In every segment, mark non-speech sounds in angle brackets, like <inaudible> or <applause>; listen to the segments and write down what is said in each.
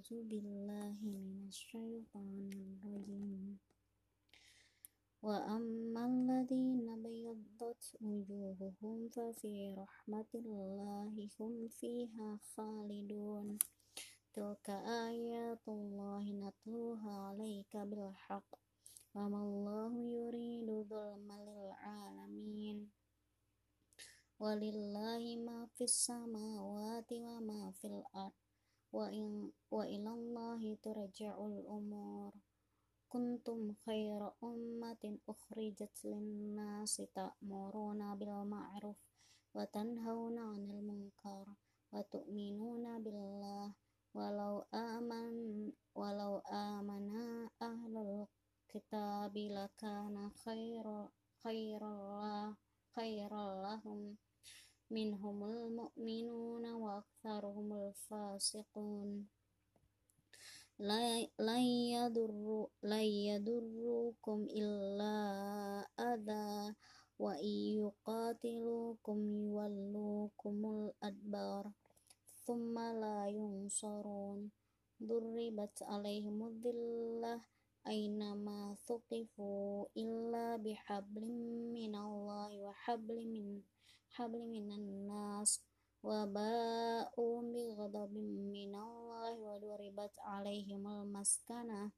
A'udzu billahi minasyaitonir rajim. Wa ammal ladzina bayaddat wujuhuhum fa fi rahmatillahi hum fiha khalidun. Tilka ayatullahi natluha 'alaika bil haqq. Wa mallahu yuridu dzulman lil 'alamin. Walillahi ma fis samawati wa ma fil ardh وإن وإلى الله ترجع الأمور. كنتم خير أمة أخرجت للناس تأمرون بالمعروف وتنهون عن المنكر وتؤمنون بالله. ولو آمن ولو آمن أهل الكتاب لكان خير خير خير لهم. منهم المؤمنون وأكثرهم الفاسقون لن يضر لن يضركم إلا أذى وإن يقاتلوكم يولوكم الأدبار ثم لا ينصرون. ضربت عليهم الذلة أينما ثقفوا إلا بحبل من الله وحبل من حبل من الناس. وباءوا بغضب من الله وضربت عليهم المسكنة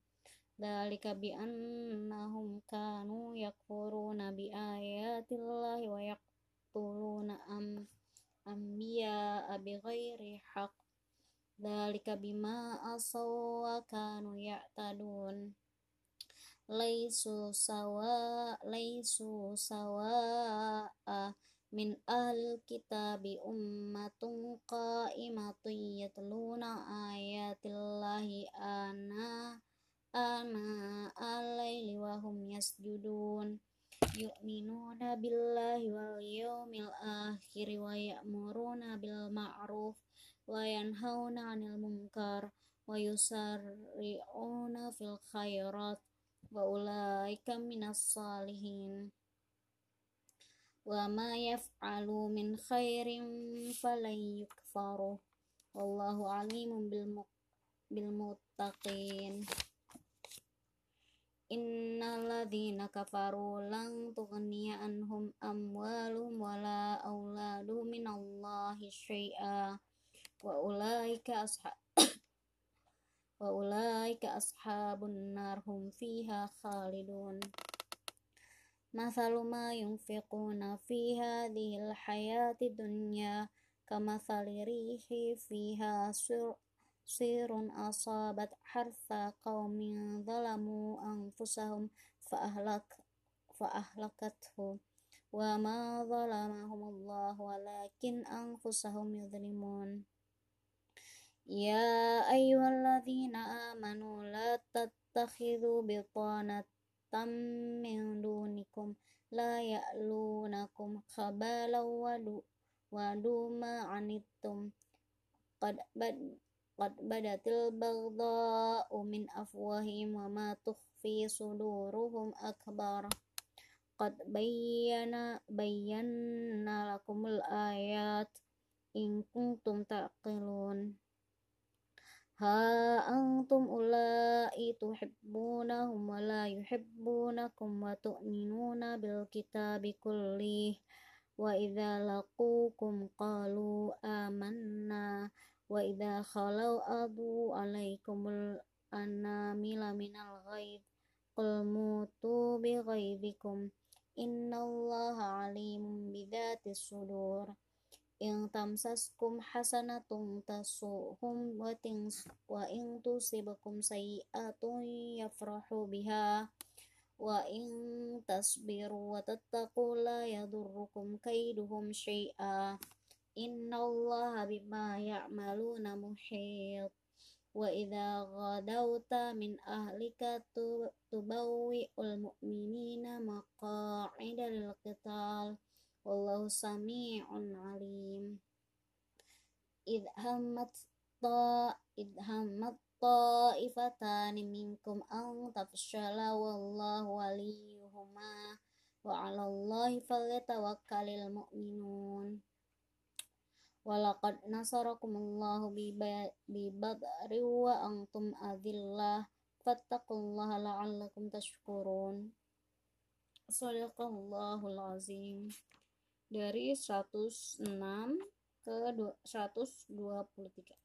ذلك بأنهم كانوا يكفرون بآيات الله ويقتلون أم أنبياء بغير حق ذلك بما عصوا وكانوا يعتدون ليسوا سواء ليسوا سواء min ahlil kitabi ummatun qa'imatun yatluna ayatillahi ana ana alaili wa hum yasjudun. Yu'minuna billahi wal yawmil akhir wa ya'muruna bil ma'ruf wa yanhauna 'anil munkar wa yusarri'una fil khairat wa ulaika minas salihin wa ma yaf'alu min khairin falan yukfaru. Wallahu alimun bil bil muttaqin. Innalladzina kafaru lan tughniya anhum amwaluhum wala auladuhum minallahi syai'a. Wa ulaika ashab <coughs> wa ulaika ashabun nar hum fiha khalidun. مثل ما ينفقون في هذه الحياة الدنيا كمثل ريح فيها سير أصابت حرث قوم ظلموا أنفسهم فأهلك فأهلكته. وما ظلمهم الله ولكن أنفسهم يظلمون. يا أيها الذين آمنوا لا تتخذوا بطانة tam min dunikum la ya'lunakum khabala wadu wadu ma anittum qad bad qad badatil baghdha'u min afwahim wa ma tukhfi suduruhum akbar. Qad bayyana bayyana lakumul ayat in kuntum taqilun. Ha antum ula تحبونهم ولا يحبونكم وتؤمنون بالكتاب كله. وإذا لقوكم قالوا آمنا. وإذا خلوا أضوا عليكم الأنامل من الغيظ قل موتوا بغيظكم. إن الله عليم بذات الصدور. إن تمسسكم حسنة تسؤهم وإن تصبكم سيئة يفرحوا بها وإن تصبروا وتتقوا لا يضركم كيدهم شيئا إن الله بما يعملون محيط وإذا غدوت من أهلك تبوئ المؤمنين مقاعد للقتال wallahu sami'un alim id hammat ta id hammat ta'ifatan minkum an tafshala wallahu waliyuhuma wa 'ala Allahi falyatawakkalul mu'minun Walaqad nasarakumullahu bi badri wa antum adillah fattaqullaha la'allakum tashkurun. Shadaqallahul azim. Dari 106 ke 123.